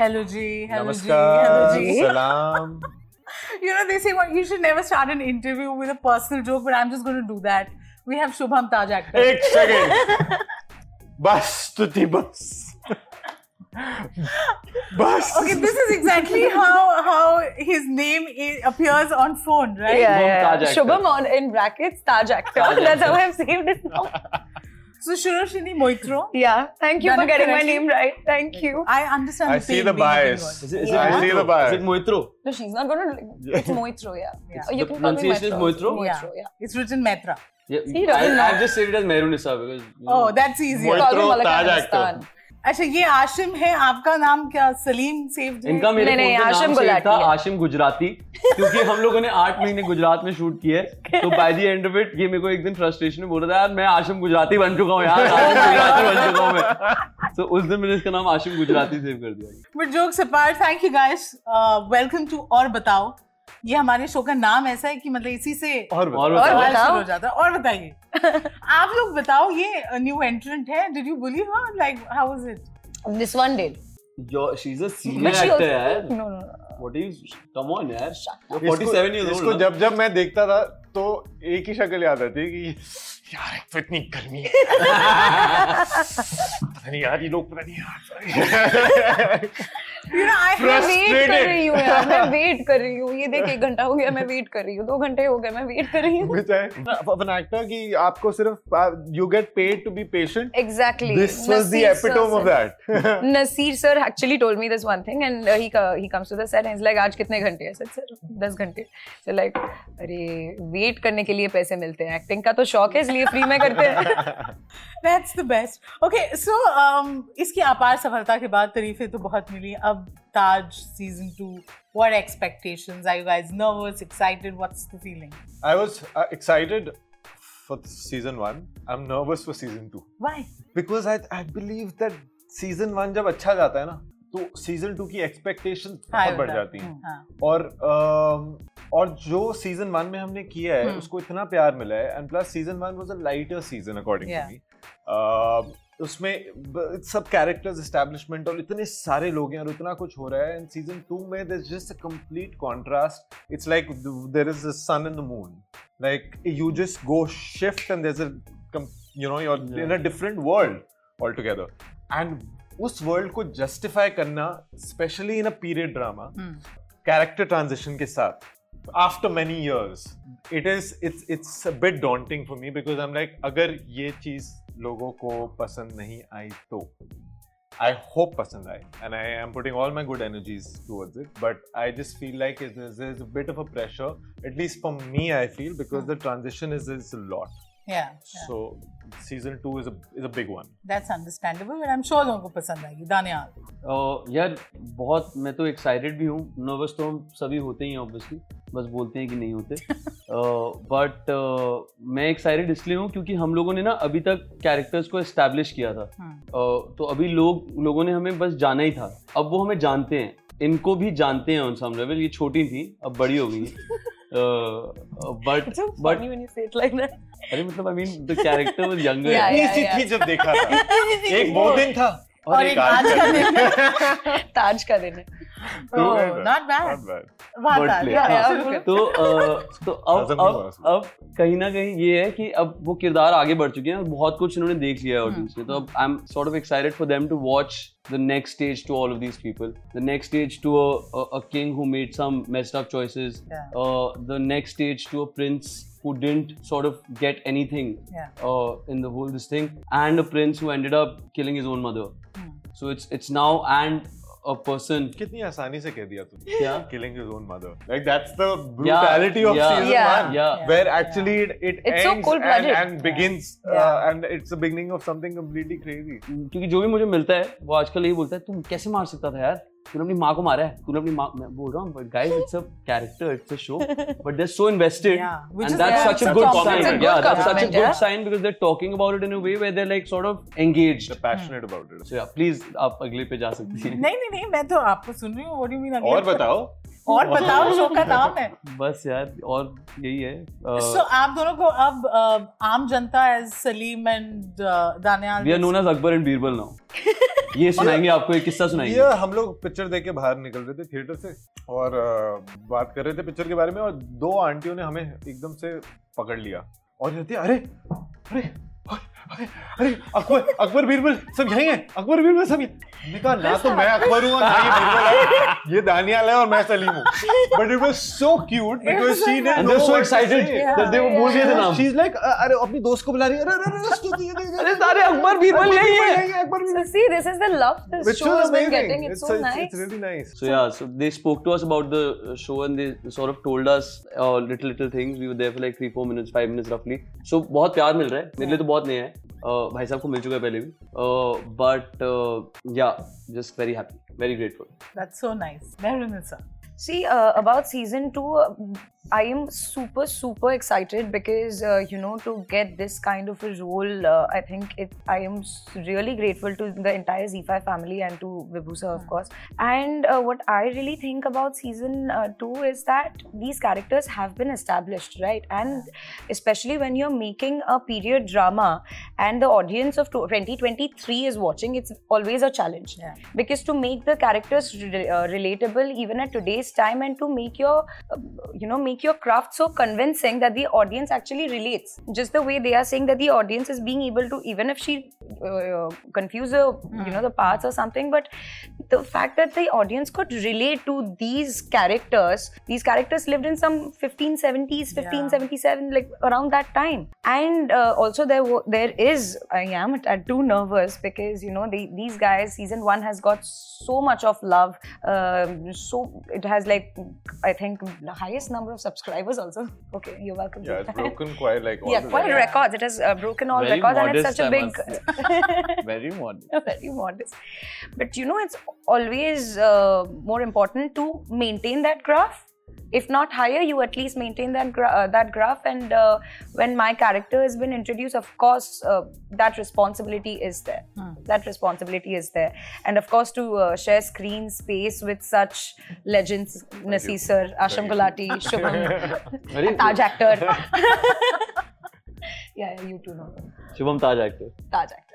Hello जी hello जी नमस्कार hello जी सलाम You know, they say well, you should never start an interview with a personal joke, but I'm just going to do that. We have Shubham Taj actor. एक second बस स्तुति बस बस Okay, this is exactly how how his name i- appears on phone, right? Yeah, Shubham yeah, Taj yeah. actor. Shubham on in brackets, Taj actor. Taj That's how actor. I've saved it now. So Sauraseni Moitro. Yeah, thank you Done for it getting my name right. Thank you. I understand. I the see the bias. Is it, is Yeah. it I see the Moitro? bias. Is it Moitro? No, she's not gonna. It's Moitro, yeah. Yeah. Or you The can call me pronunciation is Moitro? Moitro, yeah. It's written Maitra. Yeah, He doesn't I, I've just said it as Mehrunisa because. you oh, know, Oh, that's easy. Moitro. Call me Malak Taj Afghanistan. actor. अच्छा ये आशिम है आपका नाम क्या? सलीम है इनका मेरे नहीं, नहीं, आशिम नाम था आशिम गुजराती क्योंकि हम लोगों ने आठ महीने गुजरात में शूट किए तो by the end of it ये मेरे को एक दिन फ्रस्ट्रेशन में बोल रहा था यार मैं आशिम गुजराती बन चुका हूँ यार गुजराती बन चुका हूँ मैं। तो उस दिन मैंने इसका नाम आशिम गुजराती सेव कर दिया। But jokes apart thank you guys welcome to और बताओ। ये हमारे शो का नाम ऐसा है कि मतलब इसी से और और बताओ। और बताओ। हो जाता है और बताइए आप लोग बताओ ये न्यू एंट्रेंट है did you believe her like how was it this one did Yo, she's a senior senior she actor also. No No, no, no. What is come on यार इसको- 47 years इसको old ना? जब जब मैं देखता था तो एक ही शक्ल याद आती है कि यार तो इतनी गर्मी है। पता नहीं यार ये लोग पता नहीं यार। You know, I वेट कर रही हूँ मैं वेट कर रही हूँ। ये देख एक घंटा हो गया मैं वेट कर रही हूँ। दो घंटे हो गए मैं वेट कर रही हूँ। कि आपको सिर्फ़ you get paid to be patient exactly this was the epitome of that Naseer sir actually told me this one thing and he he comes to the set and is like आज कितने घंटे हैं? Sir 10 घंटे। So like अरे wait करने के लिए पैसे मिलते हैं एक्टिंग का तो शौक है इसलिए फ्री में करते हैं that's the best okay so um, इसकी अपार सफलता के बाद तारीफें तो बहुत मिली अब Taj season two what expectations are you guys nervous excited what's the feeling I was uh, excited for season one I'm nervous for season two why because I I believe that season one जब अच्छा जाता है ना तो season two की expectations बहुत बढ़ जाती हैं हाँ और और जो सीज़न वन में हमने किया है हम्म। उसको इतना प्यार मिला है and plus season one was a lighter season according to me उसमें सब कैरेक्टर्स एस्टैब्लिशमेंट और इतने सारे लोग हैं और इतना कुछ हो रहा है एंड सीज़न टू में there just a complete contrast it's like there is the sun and the moon like you just go shift and is a you know you are in a different world all together and उस world को justify करना specially in a period drama character transition के साथ after many years it is it's it's a bit daunting for me because I'm like अगर ये चीज लोगों को पसंद नहीं आई तो I hope पसंद आए and I am putting all my good energies towards it but I just feel like it is, there's a bit of a pressure at least for me I feel because the transition is, is a lot yeah, yeah. so season 2 is a is a big one that's understandable but I'm sure लोगों को पसंद आएगी दानियाल और यार बहुत मैं तो excited भी हूँ नर्वस तो हम सभी होते ही हैं ऑब्वियसली बस बोलते हैं कि नहीं होते। बट uh, uh, मैं एक्साइटेड इसलिए हूँ क्योंकि हम लोगों ने ना अभी तक कैरेक्टर्स को एस्टैब्लिश किया था। हम्म। Uh, तो अभी लोग लोगों ने हमें बस जाना ही था। अब वो हमें जानते हैं। इनको भी जानते हैं ऑन सम लेवल ये छोटी थी अब बड़ी हो गई। like that. अरे मतलब I mean the character was younger. Yeah, इतनी yeah, सी yeah. थी जब देखा था। एक वो दिन था और एक आज का दिन। ताज का दिन है। Oh, not bad. Not bad. वाह, Wordplay. yeah, हाँ, absolutely. तो तो अब अब अब कहीं ना कहीं ये है कि अब वो किरदार आगे बढ़ चुके हैं और बहुत कुछ इन्होंने देख लिया है ऑडियंस में तो अब I am sort of excited for them to watch the next stage to all of these people the next stage to a, a, a king who made some messed up choices Yeah. uh, the next stage to a prince who didn't sort of get anything Yeah. uh, in the whole this thing and a prince who ended up killing his own mother Hmm. so it's it's now and a person कितनी आसानी से कह दिया तूने क्या killing his own mother like that's the brutality yeah, of yeah, season Yeah. one Yeah. where actually yeah. it, it It's ends cold-blooded. and, and begins Yeah. uh, and it's the beginning of something completely crazy क्योंकि जो भी मुझे मिलता है वो आजकल यही बोलता है तुम कैसे मार सकता था यार तूने अपनी माँ को मारा है। तूने अपनी माँ मैं बोल रहा हूँ but guys it's a character it's a show but they are so invested and that's such a good sign yeah that's such a good sign because they are talking about it in a way where they are like sort of engaged they are passionate about it so yeah please आप अगले पे जा सकती हैं। नहीं नहीं नहीं मैं तो आपको सुन रही हूँ व्हाट डू मीन और बताओ। और बताओ शो का नाम है। बस यार और यही है सो uh, so, आप दोनों को अब uh, आम जनता as Salim and Daniyal we are known as Akbar and Birbal now ये सुनाएँगे आपको एक किस्सा सुनाएँगे। ये हम लोग पिक्चर देख के बाहर निकल रहे थे थिएटर से और अ, बात कर रहे थे पिक्चर के बारे में और दो आंटियों ने हमें एकदम से पकड़ लिया और कहती अरे अरे अरे अकबर अकबर बीरबल सब यही है। अकबर बीरबल समझाएँगे कहा ना तो मैं अकबर हूँ ना ये बीरबल है। ये दानियाल है और मैं सलीम हूँ. But it was so cute because she ने no so excited that they बोल दिए द नाम शी इज़ लाइक अरे अपनी दोस्त को बुला रही है। अरे अरे स्तुति अरे तो सारे अकबर बीरबल यही है। Akbar Birbal. See this is the love this show is been getting it's so nice it's really nice so yeah so they spoke to us about the show and they sort of told us little little things we were there for like 3 4 minutes 5 minutes रफली so बहुत प्यार मिल रहा है। मेरे लिए तो बहुत नया है। भाई साहब को मिल चुका है पहले भी। But yeah just very happy very grateful that's so nice Mehrunisa See, uh, about season two, uh, I am super, super excited because, uh, you know, to get this kind of a role, uh, I think it, I am really grateful to the entire Zee5 family and to Vibhusa, of course. And uh, what I really think about season uh, two is that these characters have been established, right? And especially when you're making a period drama and the audience of 2023 is watching, it's always a challenge Yeah. because to make the characters re- uh, relatable even at today's time and to make your uh, you know make your craft so convincing that the audience actually relates. Just the way they are saying that the audience is being able to even if she uh, confuse the you know the parts or something but the fact that the audience could relate to these characters these characters lived in some 1570s 1577 like around that time. And uh, also there there is i am too nervous because you know they, these guys season one has got so much of love um, so it has like i think the highest number of subscribers also okay you're welcome Yeah, it's broken quite like all yeah the quite records. records it has uh, broken all Very records and it's such a I big very modern very modest. But you know, it's always uh, more important to maintain that graph if not higher you at least maintain that gra uh, that graph. And uh, when my character has been introduced of course uh, that responsibility is there. Hmm. that responsibility is there. And of course to uh, share screen space with such legends Naseer sir Aashim Gulati Shubham Taj actor. Yeah, you too know. Shubham Taj actor. Taj actor.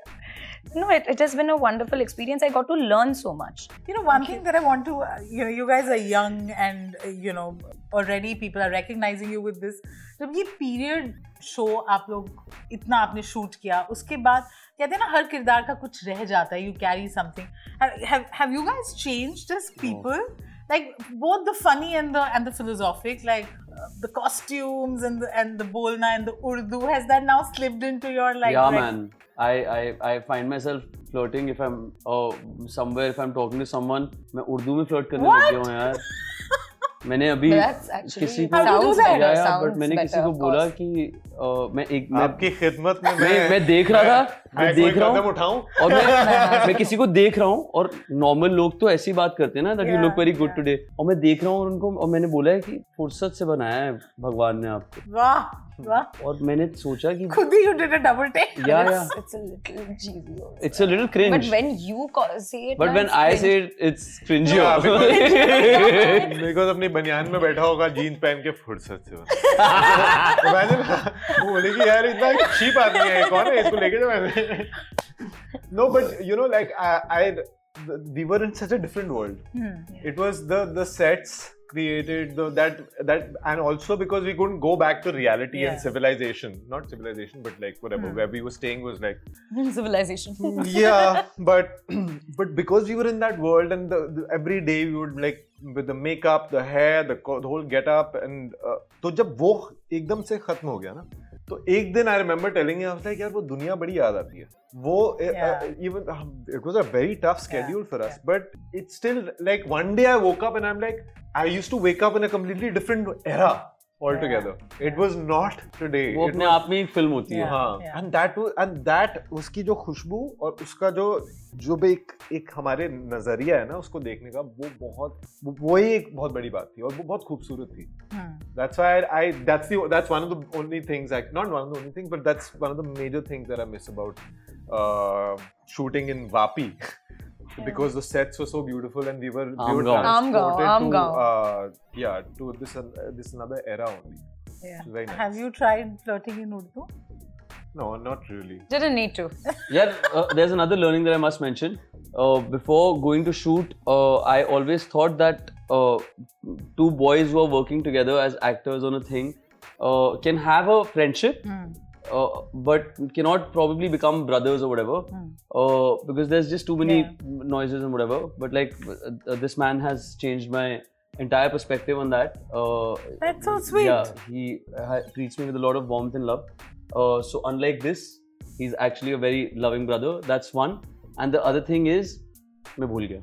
No, it, it has been a wonderful experience. I got to learn so much. You know, one thing that I want to, uh, you know, you guys are young and, uh, you know, already people are recognizing you with this. जब ये period show आप लोग इतना आपने shoot किया उसके बाद कहते हैं ना हर किरदार का कुछ रह जाता है you carry something have you guys changed as people like both the funny and the and the philosophic like uh, the costumes and the and the bolna and the urdu has that now slipped into your like yeah rec- man I, I I find myself flirting if I'm uh, somewhere if I'm talking to someone मैं उर्दू में flirt करने लग गया हूँ यार। मैंने अभी किसी that? better. या, but मैंने किसी को बोला कि मैं एक मैं आपकी खिदमत में मैं मैं देख रहा था मैं देख रहा हूँ उठाऊं? और मैं मैं किसी को देख रहा हूँ और नॉर्मल लोग तो ऐसी बात करते हैं ना that you look very good today और मैं देख रहा हूँ और उनको और मैंने बोला है कि फुर्सत से बनाया है भगवान ने आपको। वाह! और मैंने सोचा कि खुद ही double take yeah yeah it's a a little cringe but when you but when I say it's क्रिंजियो because अपनी बनियान में बैठा होगा जीन पहन के फुर्सत से तो मैंने यार इतना चीप आदमी है no but you know like I we in such a world it was the created the that that and also because we couldn't go back to reality Yeah. and civilization not civilization but like whatever where we were staying was like Civilization. yeah but but because we were in that world and the, the every day we would like with the makeup the hair the, co- the whole get up and uh, तो जब वो एकदम से खत्म हो गया ना तो एक दिन आई रिमेंबर टेलिंग लाइक यार वो दुनिया बड़ी याद आती है. वो even it was a very tough schedule for us but it's still like one day I woke up and I am like I used to wake up in a completely different different all together it was not today वो अपने आप में ही film होती है। हाँ। And that and that उसकी जो खुशबू और उसका जो जो भी एक एक हमारे नज़रिया है ना उसको देखने का वो बहुत वो, वो ही एक बहुत बड़ी बात थी और वो बहुत खूबसूरत थी। That's why I that's the that's one of the only things I not one of the only things but that's one of the major things that I miss about shooting in Vapi in because the sets were so beautiful and we were we were Amgaon. Amgaon, transported to uh, yeah to this uh, this another era only. Yeah. Very nice. Have you tried flirting in Urdu? No, not really. Didn't need to. Yeah, uh, there's another learning that I must mention. Uh, before going to shoot, uh, I always thought that uh, two boys who are working together as actors on a thing uh, can have a friendship, uh, but cannot probably become brothers or whatever, uh, because there's just too many Yeah. noises and whatever. But like uh, this man has changed my entire perspective on that. Uh, That's so sweet. yeah, he uh, treats me with a lot of warmth and love. Uh, so unlike this, he's actually a very loving brother. That's one. And the other thing is, मैं भूल गया.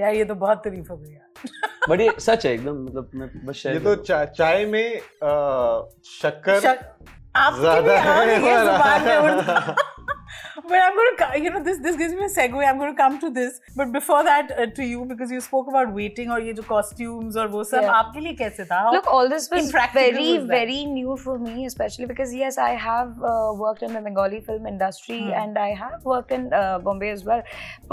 यार ये तो बहुत तारीफ हो गई यार But ये सच है एकदम मतलब मैं बस share ये तो कर चा, चाय में uh, शक्कर शक- आपके ज्यादा भी हाँ है ये वाला। जुबान में Urdu But I'm going to, you know, this this gives me a segue. I'm going to come to this. But before that, uh, to you, because you spoke about waiting और ये जो costumes और वो सब Yeah. आपके लिए कैसे था? How Look, all this was impractical very, was that? very new for me, especially because yes, I have uh, worked in the Bengali film industry Hmm. and I have worked in uh, Bombay as well.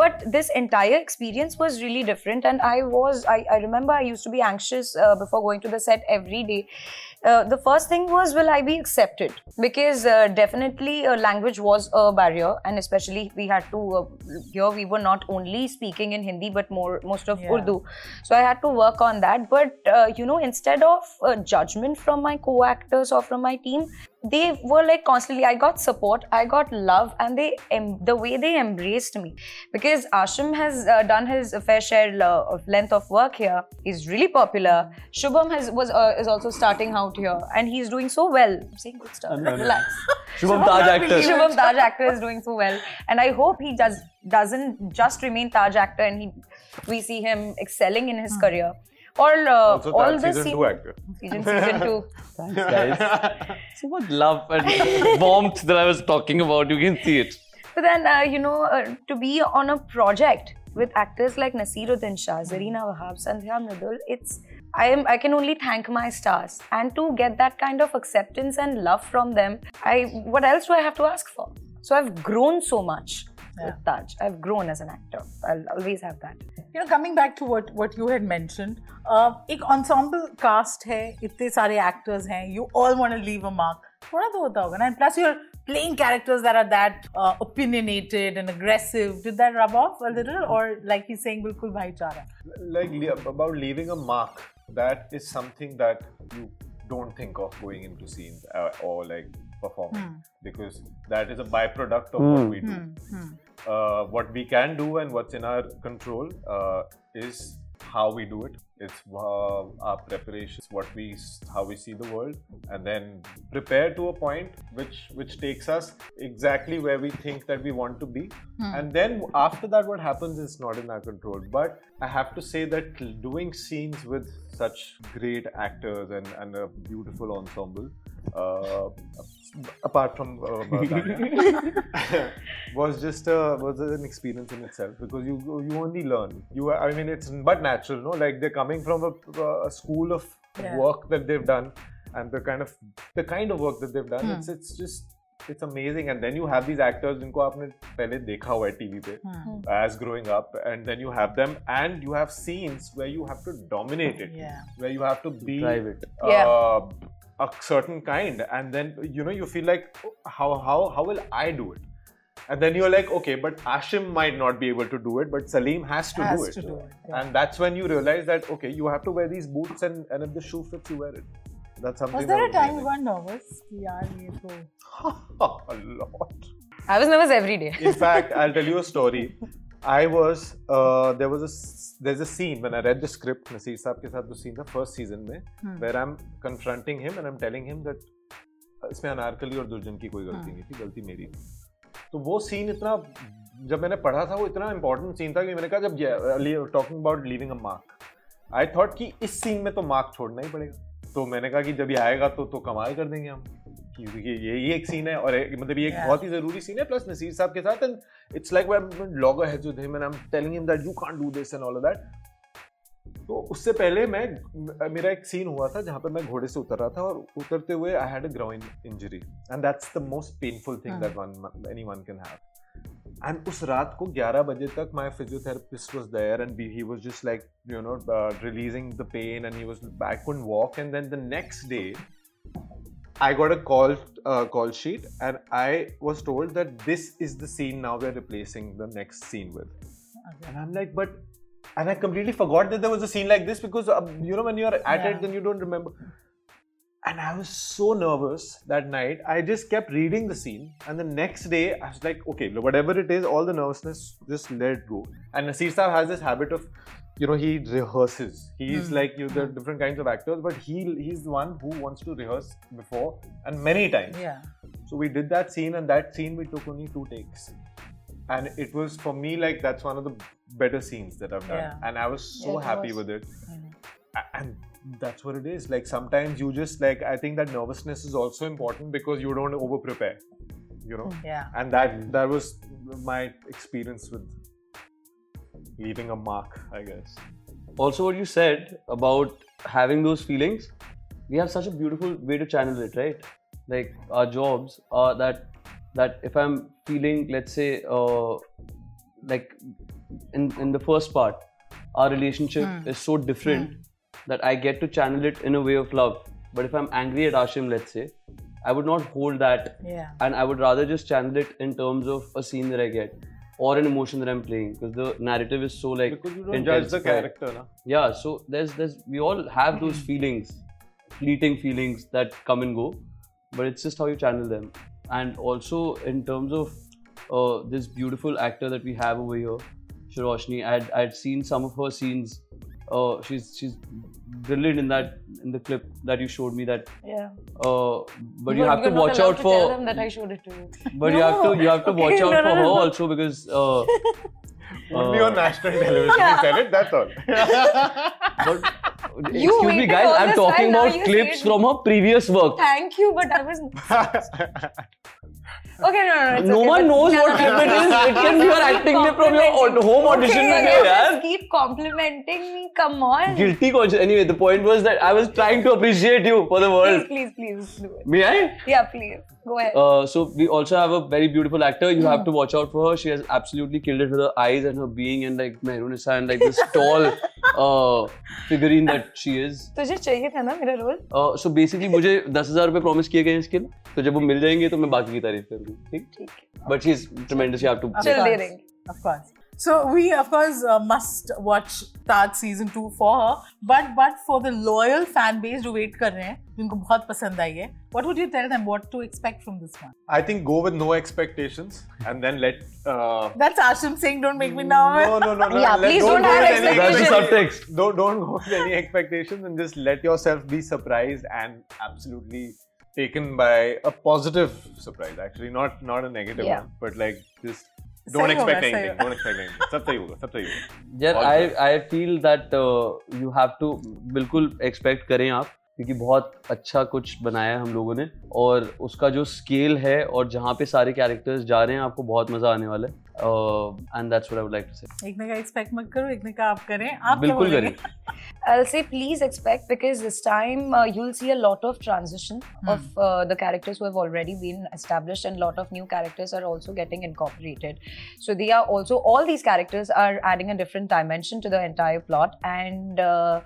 But this entire experience was really different, and I was, I, I remember I used to be anxious uh, before going to the set every day. uh, the first thing was, will I be accepted? Because uh, definitely uh, language was a barrier, and especially we had to uh, here we were not only speaking in Hindi but more most of Yeah. Urdu. So I had to work on that. But uh, you know, instead of uh, judgment from my co-actors or from my team, they were like constantly. I got support, I got love, and they em- the way they embraced me because Aashim has uh, done his fair share uh, of length of work here. He's really popular. Shubham has was uh, is also starting out here, and he's doing so well. I'm saying good stuff. I'm- I'm- Relax. Shubham Taj actor. Shubham Taj actor is doing so well, and I hope he does doesn't just remain Taj actor, and he we see him excelling in his career. All uh, also all the season scene- two actor. season season two. Thanks, guys. so much love and warmth that I was talking about. You can see it. But then uh, you know uh, to be on a project with actors like Naseeruddin Shah, Zarina Wahab, Sandhya Mridul, it's I am I can only thank my stars and to get that kind of acceptance and love from them. I what else do I have to ask for? So I've grown so much with Taj. I've grown as an actor. I'll always have that. You know, coming back to what what you had mentioned, uh, एक ensemble cast है, इतने सारे actors हैं, you all want to leave a mark. थोड़ा तो होता होगा ना. And plus you're playing characters that are that uh, opinionated and aggressive. Did that rub off a little, or like he's saying, बिल्कुल भाईचारा? like le- about leaving a mark that is something that you don't think of going into scenes uh, or like performing because that is a byproduct of what we do. Uh, what we can do and what's in our control uh, is how we do it. It's uh, our preparations what we s- how we see the world and then prepare to a point which which takes us exactly where we think that we want to be. And then after that what happens is not in our control. But i have to say that doing scenes with such great actors and, and a beautiful ensemble uh, apart from uh, Tanya, was just a, was an experience in itself because you you only learn. You I mean it's but natural, no? Like they're coming from a, a school of Yeah. work that they've done and the kind of the kind of work that they've done. It's it's just it's amazing and then you have these actors जिनको आपने पहले देखा हुआ है TV पे Hmm. as growing up and then you have them and you have scenes where you have to dominate it Yeah. where you have to be Drive it. uh, a certain kind and then you know you feel like how how how will i do it? And then you're like okay but Aashim might not be able to do it but salim has to has do it, to do it yeah. and that's when you realize that okay you have to wear these boots and, and if the shoe fits you wear it. That's something was there a time you were nervous? A lot. I was nervous every day. In fact i'll tell you a story. i was uh, there was a s- there's a scene when i read the script naseer saab ke sath the scene the first season mein where i'm confronting him and i'm telling him that इसमें अनारकली और दुर्जन की कोई गलती नहीं थी गलती मेरी थी तो वो सीन इतना जब मैंने पढ़ा था वो इतना इंपॉर्टेंट सीन था कि मैंने कहा जब talking about leaving a mark I thought कि इस सीन में तो मार्क छोड़ना ही पड़ेगा। तो मैंने कहा कि जब ये आएगा तो तो कमाल कर देंगे हम। क्योंकि ये ये एक सीन है और मतलब ये एक Yeah. बहुत ही ज़रूरी सीन है प्लस नसीर साहब के साथ and it's like when logger has with him and I am telling him that you can't do this and all of that तो उससे पहले मैं मेरा एक सीन हुआ था जहाँ पे मैं घोड़े से उतर रहा था और उतरते हुए I had a ground injury and that's the most painful thing that one anyone can have and उस रात को 11 बजे तक my physiotherapist was there and he was just like you know releasing the pain and he was I couldn't walk and then the next day I got a call uh, call sheet and I was told that this is the scene now we're replacing the next scene with. And I'm like, but and I completely forgot that there was a scene like this because uh, you know when you're at Yeah. it then you don't remember. And I was so nervous that night. I just kept reading the scene, and the next day I was like, okay, whatever it is, all the nervousness, just let it go. And Nasir Saab has this habit of, you know, he rehearses. He's hmm. like, you know, there are hmm. different kinds of actors, but he he's the one who wants to rehearse before and many times. yeah. So we did that scene, and that scene we took only two takes. And it was for me like that's one of the better scenes that I've done, Yeah. and I was so Yeah, happy was. with it. Mm-hmm. A- And that's what it is. Like sometimes you just like I think that nervousness is also important because you don't over prepare, you know. Yeah. And that that was my experience with leaving a mark, I guess. also what you said about having those feelings we have such a beautiful way to channel it right? Like our jobs are that that if i'm feeling let's say uh, like in in the first part our relationship is so different that i get to channel it in a way of love. But if i'm angry at Aashim let's say i would not hold that Yeah. and I would rather just channel it in terms of a scene that I get or an emotion that I'm playing because the narrative is so like Because you don't judge the character, na? Yeah, so there's there's we all have those feelings, fleeting feelings that come and go, but it's just how you channel them. And also in terms of uh, this beautiful actor that we have over here, Sauraseni, I'd I'd seen some of her scenes. Uh, she's she's brilliant in that in the clip that you showed me that Yeah. uh, but you But have to watch out to for Tell them that I showed it to you. but you have to you have to Okay, watch out no, no, for no, her also because uh, Only uh, on national television you said it. That's all. but You excuse me guys i'm talking while, about clips said- from her previous work Thank you, but I was. Okay, no, no, no. It's no okay, one knows what no, clip no, it no. is it can be your acting clip from your home audition okay, video you just keep complimenting me. Come on. guilty conscious anyway the point was that i was trying to appreciate you for the world please, please please do it. may i Yeah, please. Go ahead. Uh, so we also have a very beautiful actor. You have to watch out for her. She has absolutely killed it with her eyes and her being and like Mehrunisa and like this tall uh, figurine that she is. तुझे चाहिए था ना मेरा role Uh, so basically मुझे दस हज़ार रुपए promise किए गए हैं इसके लिए तो जब वो मिल जाएँगे तो मैं बाकी की तारीफ़ करूँगी ठीक ठीक है is tremendous you have to Of चल दे. देंगे Of course. So we of course uh, must watch Taj season 2 for her. But but for the loyal fan base जो wait कर रहे हैं जिनको बहुत पसंद आई है what would you tell them what to expect from this one? I think go with no expectations and then let uh, That's Aashim saying don't make me nervous No no no, no yeah, let, please don't, don't have expectations. any, subtext. Don't, don't go with any expectations and just let yourself be surprised and absolutely taken by a positive surprise actually not not a negative yeah. one but like just don't expect anything. Don't expect anything. सब सही होगा, सब सही होगा. यार All I good. I feel that you have to बिल्कुल expect करें आप क्योंकि बहुत अच्छा कुछ बनाया है हम लोगों ने और उसका जो स्केल है और जहाँ पे सारे कैरेक्टर्स जा रहे हैं आपको बहुत मज़ा आने वाला है and that's what I would like to say एक ने कहा एक्सपेक्ट मत करो एक ने कहा आप करें आप बिल्कुल करें I'll say please expect because this time uh, you'll see a lot of transition hmm. of uh, the characters who have already been established and a lot of new characters are also getting incorporated. So they are also all these characters are adding a different dimension to the entire plot and uh,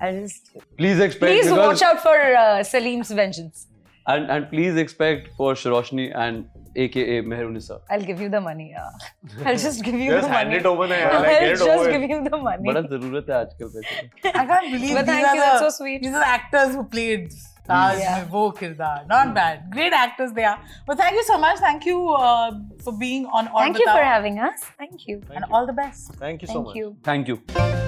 I'll just please expect please watch out for uh, Salim's vengeance. And please expect for Sauraseni and AKA Mehrunisa. I'll give you the money. I'll just give you the hand money. Hand it over na yaar. Like, i just give you the money. बड़ा जरूरत है आजकल पैसे I can't believe but these are you, the, so sweet. these are actors who played Taj yeah. वो not bad great actors they are but thank you so much thank you uh, for being on thank you for having us thank you and all the best thank you so much thank you thank you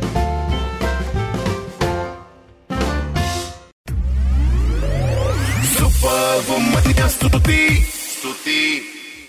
Слава, меня стути, стути.